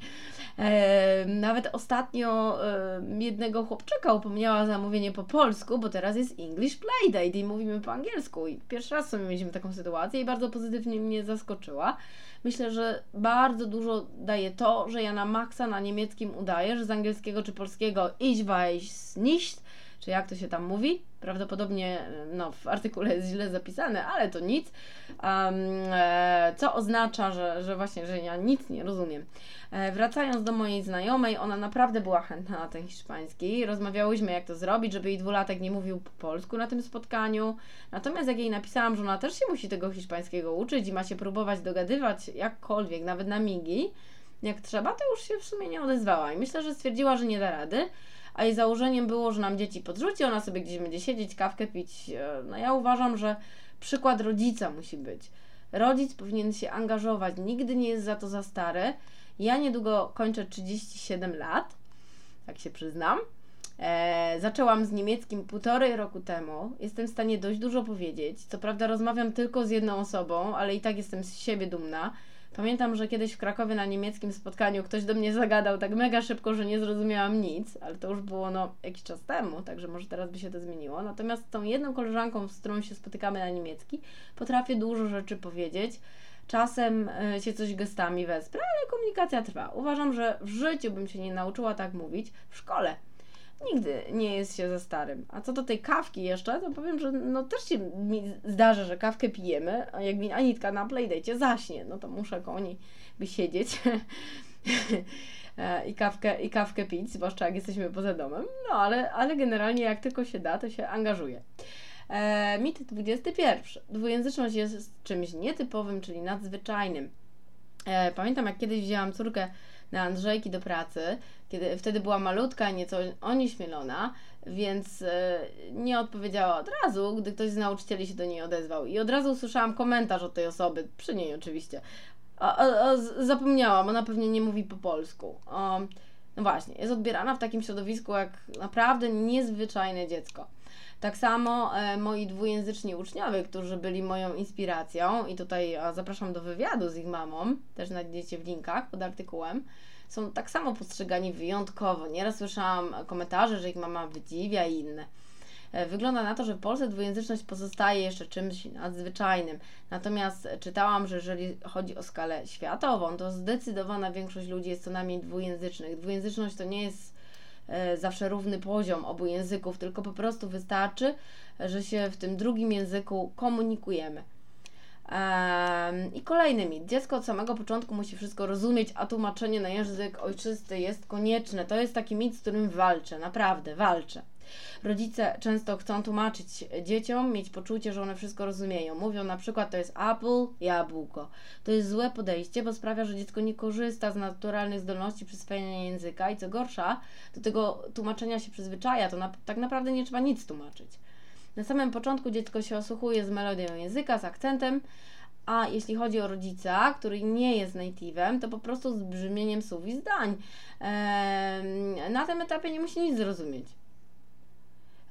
E, nawet ostatnio e, jednego chłopczyka upomniała zamówienie po polsku, bo teraz jest English Playdate i mówimy po angielsku. I pierwszy raz sobie mieliśmy taką sytuację i bardzo pozytywnie mnie zaskoczyła. Myślę, że bardzo dużo daje to, że ja na maksa na niemieckim udaję, że z angielskiego czy polskiego ich weiß nicht, czy jak to się tam mówi. Prawdopodobnie no, w artykule jest źle zapisane, ale to nic. Um, e, co oznacza, że, że właśnie, że ja nic nie rozumiem. E, wracając do mojej znajomej, ona naprawdę była chętna na ten hiszpański. Rozmawiałyśmy, jak to zrobić, żeby jej dwulatek nie mówił po polsku na tym spotkaniu. Natomiast jak jej napisałam, że ona też się musi tego hiszpańskiego uczyć i ma się próbować dogadywać jakkolwiek, nawet na migi, jak trzeba, to już się w sumie nie odezwała. I myślę, że stwierdziła, że nie da rady a jej założeniem było, że nam dzieci podrzuci, ona sobie gdzieś będzie siedzieć, kawkę pić. E, no ja uważam, że przykład rodzica musi być. Rodzic powinien się angażować, nigdy nie jest za to za stary. Ja niedługo kończę 37 lat, tak się przyznam. E, zaczęłam z niemieckim półtorej roku temu. Jestem w stanie dość dużo powiedzieć. Co prawda rozmawiam tylko z jedną osobą, ale i tak jestem z siebie dumna. Pamiętam, że kiedyś w Krakowie na niemieckim spotkaniu ktoś do mnie zagadał tak mega szybko, że nie zrozumiałam nic, ale to już było no jakiś czas temu, także może teraz by się to zmieniło. Natomiast z tą jedną koleżanką, z którą się spotykamy na niemiecki, potrafię dużo rzeczy powiedzieć. Czasem y, się coś gestami wesprę, ale komunikacja trwa. Uważam, że w życiu bym się nie nauczyła tak mówić w szkole nigdy nie jest się za starym. A co do tej kawki jeszcze, to powiem, że no też się mi zdarza, że kawkę pijemy, a jak mi Anitka na playdate zaśnie, no to muszę koło niej by siedzieć [laughs] i, kawkę, i kawkę pić, zwłaszcza jak jesteśmy poza domem. No ale, ale generalnie jak tylko się da, to się angażuję. E, mit 21. Dwujęzyczność jest czymś nietypowym, czyli nadzwyczajnym. E, pamiętam, jak kiedyś wzięłam córkę na Andrzejki do pracy, kiedy wtedy była malutka, nieco onieśmielona, więc e, nie odpowiedziała od razu, gdy ktoś z nauczycieli się do niej odezwał. I od razu usłyszałam komentarz od tej osoby, przy niej oczywiście. A, a zapomniałam, ona pewnie nie mówi po polsku. no właśnie, jest odbierana w takim środowisku jak naprawdę niezwyczajne dziecko. Tak samo e, moi dwujęzyczni uczniowie, którzy byli moją inspiracją i tutaj a, zapraszam do wywiadu z ich mamą, też znajdziecie w linkach pod artykułem, są tak samo postrzegani wyjątkowo. Nieraz słyszałam komentarze, że ich mama wydziwia i inne. E, wygląda na to, że w Polsce dwujęzyczność pozostaje jeszcze czymś nadzwyczajnym. Natomiast czytałam, że jeżeli chodzi o skalę światową, to zdecydowana większość ludzi jest co najmniej dwujęzycznych. Dwujęzyczność to nie jest e, zawsze równy poziom obu języków, tylko po prostu wystarczy, że się w tym drugim języku komunikujemy. I kolejny mit. Dziecko od samego początku musi wszystko rozumieć, a tłumaczenie na język ojczysty jest konieczne. To jest taki mit, z którym walczę, naprawdę walczę. Rodzice często chcą tłumaczyć dzieciom, mieć poczucie, że one wszystko rozumieją. Mówią na przykład, to jest apple, jabłko. To jest złe podejście, bo sprawia, że dziecko nie korzysta z naturalnych zdolności przyswajania języka i co gorsza, do tego tłumaczenia się przyzwyczaja, to na, tak naprawdę nie trzeba nic tłumaczyć. Na samym początku dziecko się osłuchuje z melodią języka, z akcentem, a jeśli chodzi o rodzica, który nie jest native'em, to po prostu z brzmieniem słów i zdań. na tym etapie nie musi nic zrozumieć.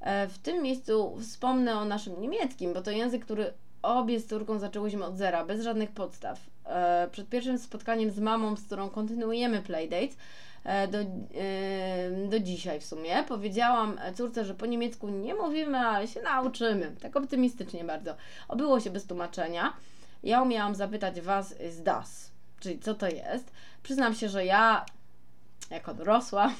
E, w tym miejscu wspomnę o naszym niemieckim, bo to język, który obie z córką zaczęłyśmy od zera, bez żadnych podstaw. E, przed pierwszym spotkaniem z mamą, z którą kontynuujemy Playdate, E, do, do dzisiaj w sumie. Powiedziałam córce, że po niemiecku nie mówimy, ale się nauczymy. Tak optymistycznie bardzo. Obyło się bez tłumaczenia. Ja umiałam zapytać Was z das, czyli co to jest. Przyznam się, że ja jako dorosła,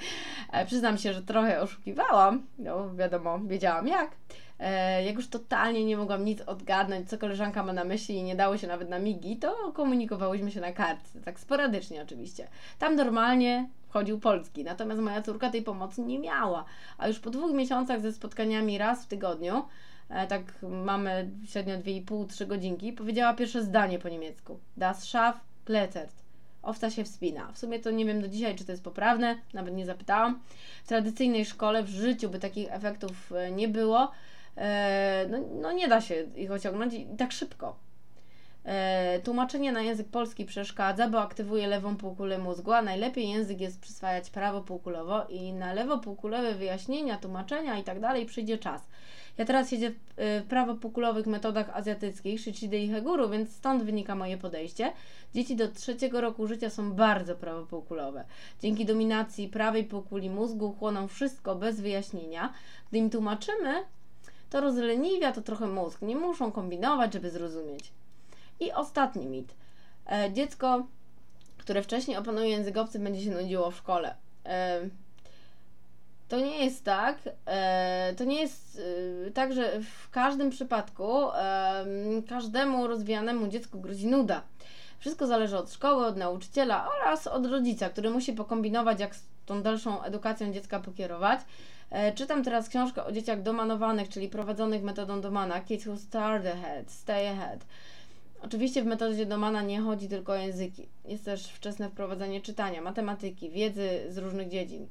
[laughs] przyznam się, że trochę oszukiwałam, no wiadomo, wiedziałam jak. E, jak już totalnie nie mogłam nic odgadnąć, co koleżanka ma na myśli i nie dało się nawet na migi, to komunikowałyśmy się na kartce, tak sporadycznie oczywiście. Tam normalnie chodził polski, natomiast moja córka tej pomocy nie miała, a już po dwóch miesiącach ze spotkaniami raz w tygodniu, e, tak mamy średnio 2,5-3 godzinki, powiedziała pierwsze zdanie po niemiecku. Das Schaf Plätert. Owca się wspina. W sumie to nie wiem do dzisiaj, czy to jest poprawne, nawet nie zapytałam. W tradycyjnej szkole w życiu by takich efektów e, nie było, e, no, no nie da się ich ociągnąć i tak szybko. E, tłumaczenie na język polski przeszkadza, bo aktywuje lewą półkulę mózgu, a najlepiej język jest przyswajać prawo półkulowo i na lewo półkulowe wyjaśnienia, tłumaczenia i tak przyjdzie czas. Ja teraz siedzę w, e, w prawopukulowych metodach azjatyckich, Shichide i Heguru, więc stąd wynika moje podejście. Dzieci do trzeciego roku życia są bardzo prawopółkulowe. Dzięki dominacji prawej półkuli mózgu chłoną wszystko bez wyjaśnienia. Gdy im tłumaczymy, to rozleniwia to trochę mózg. Nie muszą kombinować, żeby zrozumieć. I ostatni mit. E, dziecko, które wcześniej opanuje język obcy, będzie się nudziło w szkole. To nie jest tak. E, to nie jest e, tak, że w każdym przypadku e, każdemu rozwijanemu dziecku grozi nuda. Wszystko zależy od szkoły, od nauczyciela oraz od rodzica, który musi pokombinować, jak z tą dalszą edukacją dziecka pokierować. Czytam teraz książkę o dzieciach domanowanych, czyli prowadzonych metodą domana Kids Who Start Ahead, Stay Ahead. Oczywiście w metodzie Domana nie chodzi tylko o języki. Jest też wczesne wprowadzenie czytania, matematyki, wiedzy z różnych dziedzin.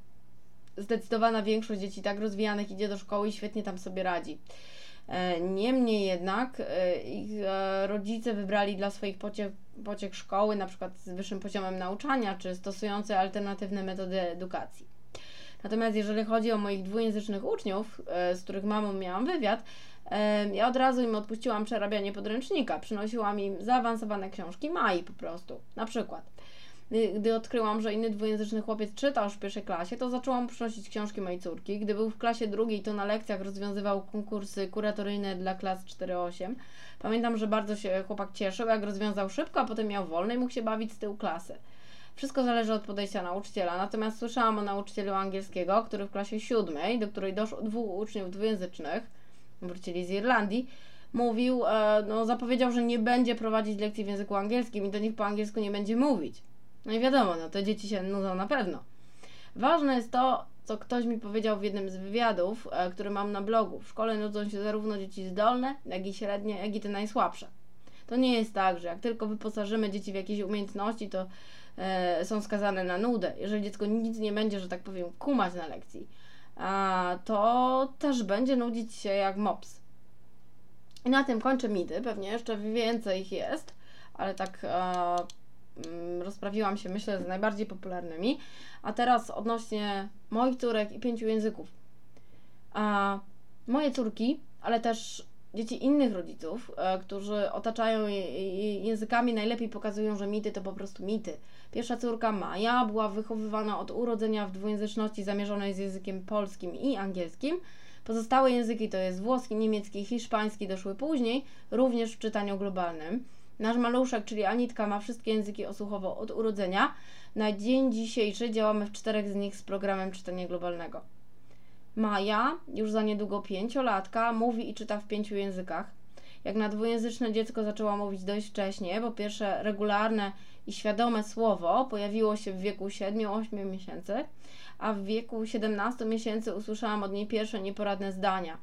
Zdecydowana większość dzieci tak rozwijanych idzie do szkoły i świetnie tam sobie radzi. E, niemniej jednak e, ich e, rodzice wybrali dla swoich pociech, pociech szkoły, na przykład z wyższym poziomem nauczania, czy stosujące alternatywne metody edukacji. Natomiast jeżeli chodzi o moich dwujęzycznych uczniów, z których mamą miałam wywiad, ja od razu im odpuściłam przerabianie podręcznika. Przynosiłam im zaawansowane książki Mai po prostu. Na przykład. Gdy odkryłam, że inny dwujęzyczny chłopiec czytał już w pierwszej klasie, to zaczęłam przynosić książki mojej córki. Gdy był w klasie drugiej, to na lekcjach rozwiązywał konkursy kuratoryjne dla klas 4-8. Pamiętam, że bardzo się chłopak cieszył, jak rozwiązał szybko, a potem miał wolne i mógł się bawić z tyłu klasy. Wszystko zależy od podejścia nauczyciela. Natomiast słyszałam o nauczycielu angielskiego, który w klasie siódmej, do której doszło dwóch uczniów dwujęzycznych, wrócili z Irlandii, mówił, e, no zapowiedział, że nie będzie prowadzić lekcji w języku angielskim i do nich po angielsku nie będzie mówić. No i wiadomo, no te dzieci się nudzą na pewno. Ważne jest to, co ktoś mi powiedział w jednym z wywiadów, e, który mam na blogu. W szkole nudzą się zarówno dzieci zdolne, jak i średnie, jak i te najsłabsze. To nie jest tak, że jak tylko wyposażymy dzieci w jakieś umiejętności, to e, są skazane na nudę. Jeżeli dziecko nic nie będzie, że tak powiem, kumać na lekcji, a, to też będzie nudzić się jak mops. I na tym kończę mity. Pewnie jeszcze więcej ich jest, ale tak e, rozprawiłam się, myślę, z najbardziej popularnymi. A teraz odnośnie moich córek i pięciu języków. A moje córki, ale też dzieci innych rodziców, e, którzy otaczają je, językami, najlepiej pokazują, że mity to po prostu mity. Pierwsza córka Maja była wychowywana od urodzenia w dwujęzyczności zamierzonej z językiem polskim i angielskim. Pozostałe języki to jest włoski, niemiecki hiszpański doszły później, również w czytaniu globalnym. Nasz maluszek, czyli Anitka, ma wszystkie języki osłuchowo od urodzenia. Na dzień dzisiejszy działamy w czterech z nich z programem czytania globalnego. Maja, już za niedługo pięciolatka, mówi i czyta w pięciu językach. Jak na dwujęzyczne dziecko zaczęła mówić dość wcześnie, bo pierwsze regularne i świadome słowo pojawiło się w wieku 7-8 miesięcy, a w wieku 17 miesięcy usłyszałam od niej pierwsze nieporadne zdania.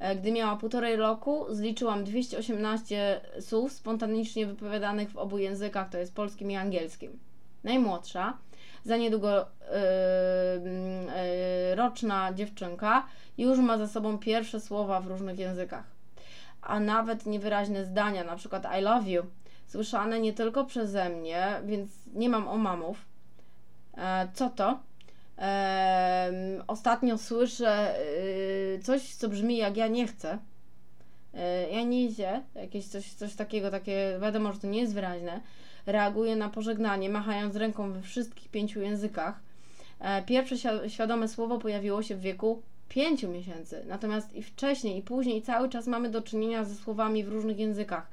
E, gdy miała półtorej roku, zliczyłam 218 słów spontanicznie wypowiadanych w obu językach, to jest polskim i angielskim. Najmłodsza, za niedługo yy, yy, roczna dziewczynka, już ma za sobą pierwsze słowa w różnych językach. A nawet niewyraźne zdania, na przykład I love you, słyszane nie tylko przeze mnie, więc nie mam omamów. E, co to? E, ostatnio słyszę e, coś, co brzmi jak ja nie chcę. E, ja nie idzie, jakieś coś, coś takiego, takie, wiadomo, że to nie jest wyraźne. Reaguje na pożegnanie, machając ręką we wszystkich pięciu językach. E, pierwsze świadome słowo pojawiło się w wieku pięciu miesięcy. Natomiast i wcześniej, i później cały czas mamy do czynienia ze słowami w różnych językach.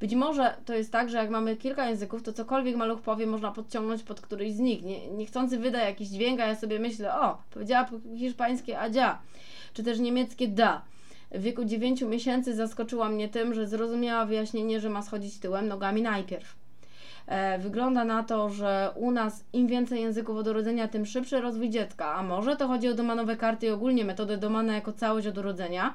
Być może to jest tak, że jak mamy kilka języków, to cokolwiek maluch powie, można podciągnąć pod któryś z nich. Nie, niechcący wyda jakiś dźwięk, a ja sobie myślę, o, powiedziała po hiszpańskie adzia, czy też niemieckie da. W wieku 9 miesięcy zaskoczyła mnie tym, że zrozumiała wyjaśnienie, że ma schodzić tyłem nogami najpierw. E, wygląda na to, że u nas im więcej języków od urodzenia, tym szybszy rozwój dziecka. A może to chodzi o domanowe karty i ogólnie metodę domana jako całość od urodzenia.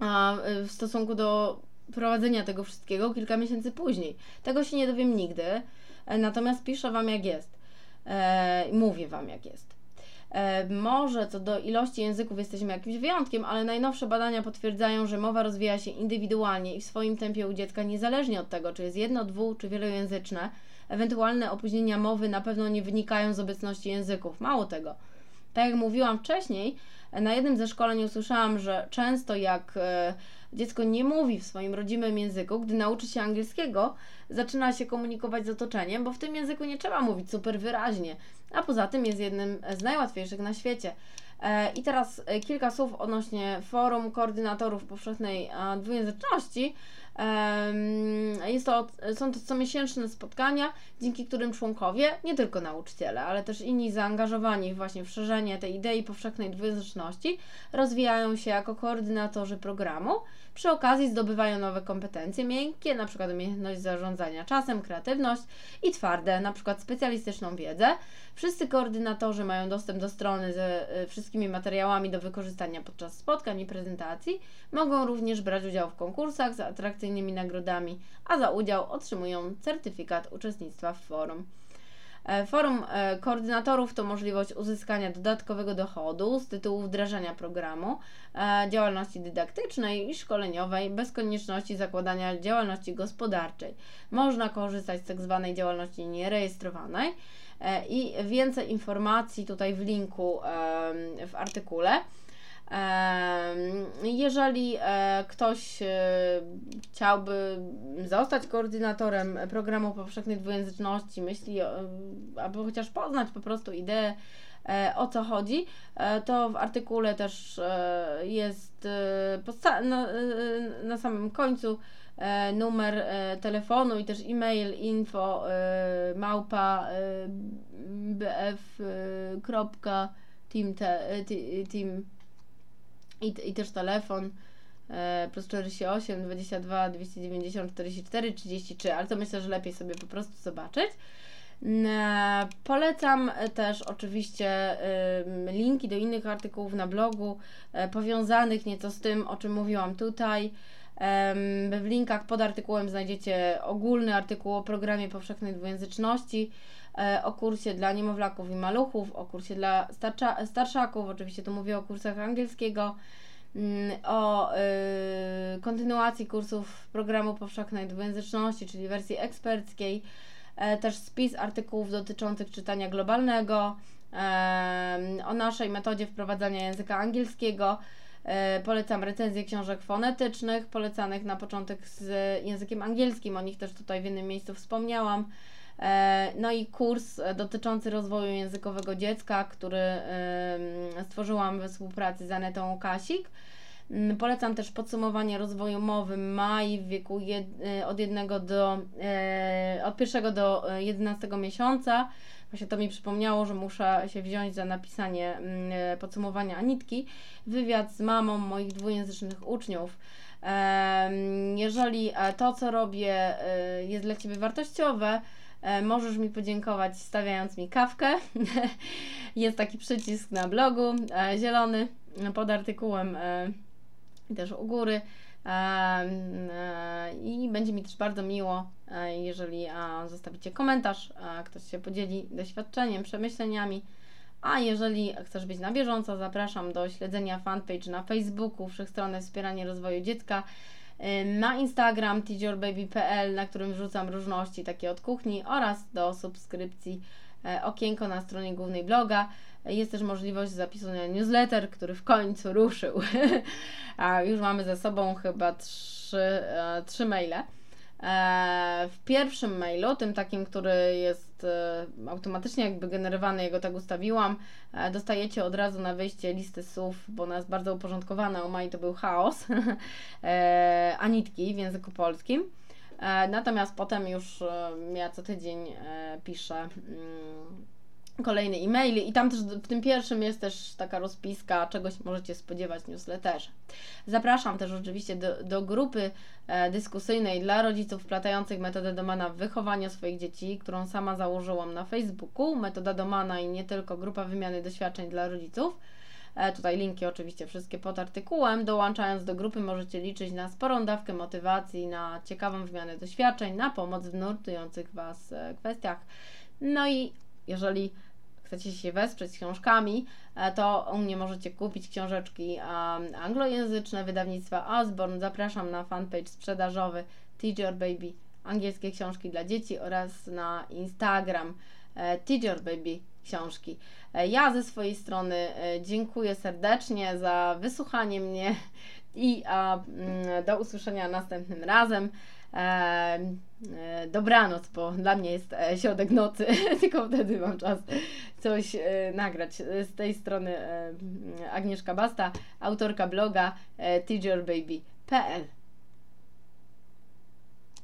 A w stosunku do prowadzenia tego wszystkiego kilka miesięcy później. Tego się nie dowiem nigdy, e, natomiast piszę Wam jak jest. E, mówię Wam jak jest. E, może co do ilości języków jesteśmy jakimś wyjątkiem, ale najnowsze badania potwierdzają, że mowa rozwija się indywidualnie i w swoim tempie u dziecka, niezależnie od tego, czy jest jedno, dwu czy wielojęzyczne. Ewentualne opóźnienia mowy na pewno nie wynikają z obecności języków. Mało tego. Tak jak mówiłam wcześniej, na jednym ze szkoleń usłyszałam, że często jak e, dziecko nie mówi w swoim rodzimym języku, gdy nauczy się angielskiego, zaczyna się komunikować z otoczeniem, bo w tym języku nie trzeba mówić super wyraźnie, a poza tym jest jednym z najłatwiejszych na świecie. E, I teraz e, kilka słów odnośnie forum koordynatorów powszechnej dwujęzyczności. Jest to, są to comiesięczne spotkania, dzięki którym członkowie, nie tylko nauczyciele, ale też inni zaangażowani właśnie w szerzenie tej idei powszechnej dwujęzyczności, rozwijają się jako koordynatorzy programu. Przy okazji zdobywają nowe kompetencje miękkie, np. umiejętność zarządzania czasem, kreatywność i twarde, np. specjalistyczną wiedzę. Wszyscy koordynatorzy mają dostęp do strony ze e, wszystkimi materiałami do wykorzystania podczas spotkań i prezentacji. Mogą również brać udział w konkursach z atrakcyjnymi nagrodami, a za udział otrzymują certyfikat uczestnictwa w forum. E, forum e, koordynatorów to możliwość uzyskania dodatkowego dochodu z tytułu wdrażania programu, działalności dydaktycznej i szkoleniowej bez konieczności zakładania działalności gospodarczej. Można korzystać z tzw. Tak działalności nierejestrowanej. E, i więcej informacji tutaj w linku w artykule. Jeżeli e, ktoś e, chciałby zostać koordynatorem programu powszechnej dwujęzyczności, myśli, albo chociaż poznać po prostu ideę, o co chodzi, to w artykule też jest na, na samym końcu E, numer e, telefonu i też e-mail info e, małpa bf.team team i, i też telefon plus 48 22 290 44 33, ale to myślę, że lepiej sobie po prostu zobaczyć. Polecam też oczywiście linki do innych artykułów na blogu powiązanych nieco z tym, o czym mówiłam tutaj. W linkach pod artykułem znajdziecie ogólny artykuł o programie powszechnej dwujęzyczności, e, o kursie dla niemowlaków i maluchów, o kursie dla starsza, starszaków, oczywiście tu mówię o kursach angielskiego, mm, o y, kontynuacji kursów programu powszechnej dwujęzyczności, czyli wersji eksperckiej, e, też spis artykułów dotyczących czytania globalnego, o naszej metodzie wprowadzania języka angielskiego, E, polecam recenzję książek fonetycznych, polecanych na początek z językiem angielskim, o nich też tutaj w innym miejscu wspomniałam. E, no i kurs dotyczący rozwoju językowego dziecka, który stworzyłam we współpracy z Anetą Kasik. Mm, polecam też podsumowanie rozwoju mowy MAI w wieku jed, e, od, jednego do, od pierwszego do 11 miesiąca. Właśnie to mi przypomniało, że muszę się wziąć za napisanie mm, podsumowania Anitki. Wywiad z mamą moich dwujęzycznych uczniów. Jeżeli e, to, co robię, e, jest dla Ciebie wartościowe, e, możesz mi podziękować stawiając mi kawkę. [laughs] jest taki przycisk na blogu zielony pod artykułem też u góry. I będzie mi też bardzo miło, jeżeli zostawicie komentarz, ktoś się podzieli doświadczeniem, przemyśleniami. A jeżeli chcesz być na bieżąco, zapraszam do śledzenia fanpage na Facebooku, Wszechstronne Wspieranie Rozwoju Dziecka, na Instagram teachyourbaby.pl, na którym wrzucam różności takie od kuchni oraz do subskrypcji e, okienko na stronie głównej bloga. Jest też możliwość zapisu na newsletter, który w końcu ruszył. [laughs] A już mamy ze sobą chyba trzy, e, trzy maile. E, w pierwszym mailu, tym takim, który jest e, automatycznie jakby generowany, jego tak ustawiłam, dostajecie od razu na wyjście listy słów, bo ona jest bardzo uporządkowana, u Mai to był chaos, [laughs] anitki w języku polskim. Natomiast potem już ja co tydzień piszę mm, kolejne e-maily i tam też w tym pierwszym jest też taka rozpiska, czego się możecie spodziewać w newsletterze. Zapraszam też oczywiście do, do grupy e, dyskusyjnej dla rodziców wplatających metodę Domana w wychowaniu swoich dzieci, którą sama założyłam na Facebooku. Metoda Domana i nie tylko grupa wymiany doświadczeń dla rodziców. E, tutaj linki oczywiście wszystkie pod artykułem. Dołączając do grupy możecie liczyć na sporą dawkę motywacji, na ciekawą wymianę doświadczeń, na pomoc w nurtujących Was e, kwestiach. No i jeżeli chcecie się wesprzeć książkami, to u mnie możecie kupić książeczki anglojęzyczne wydawnictwa Osborne. Zapraszam na fanpage sprzedażowy Teach Your Baby angielskie książki dla dzieci oraz na Instagram Teach Your Baby książki. Ja ze swojej strony dziękuję serdecznie za wysłuchanie mnie i mm, do usłyszenia następnym razem. E, dobranoc, bo dla mnie jest e, środek nocy, [laughs] tylko wtedy mam czas coś e, nagrać. Z tej strony Agnieszka Basta, autorka bloga teacherbaby.pl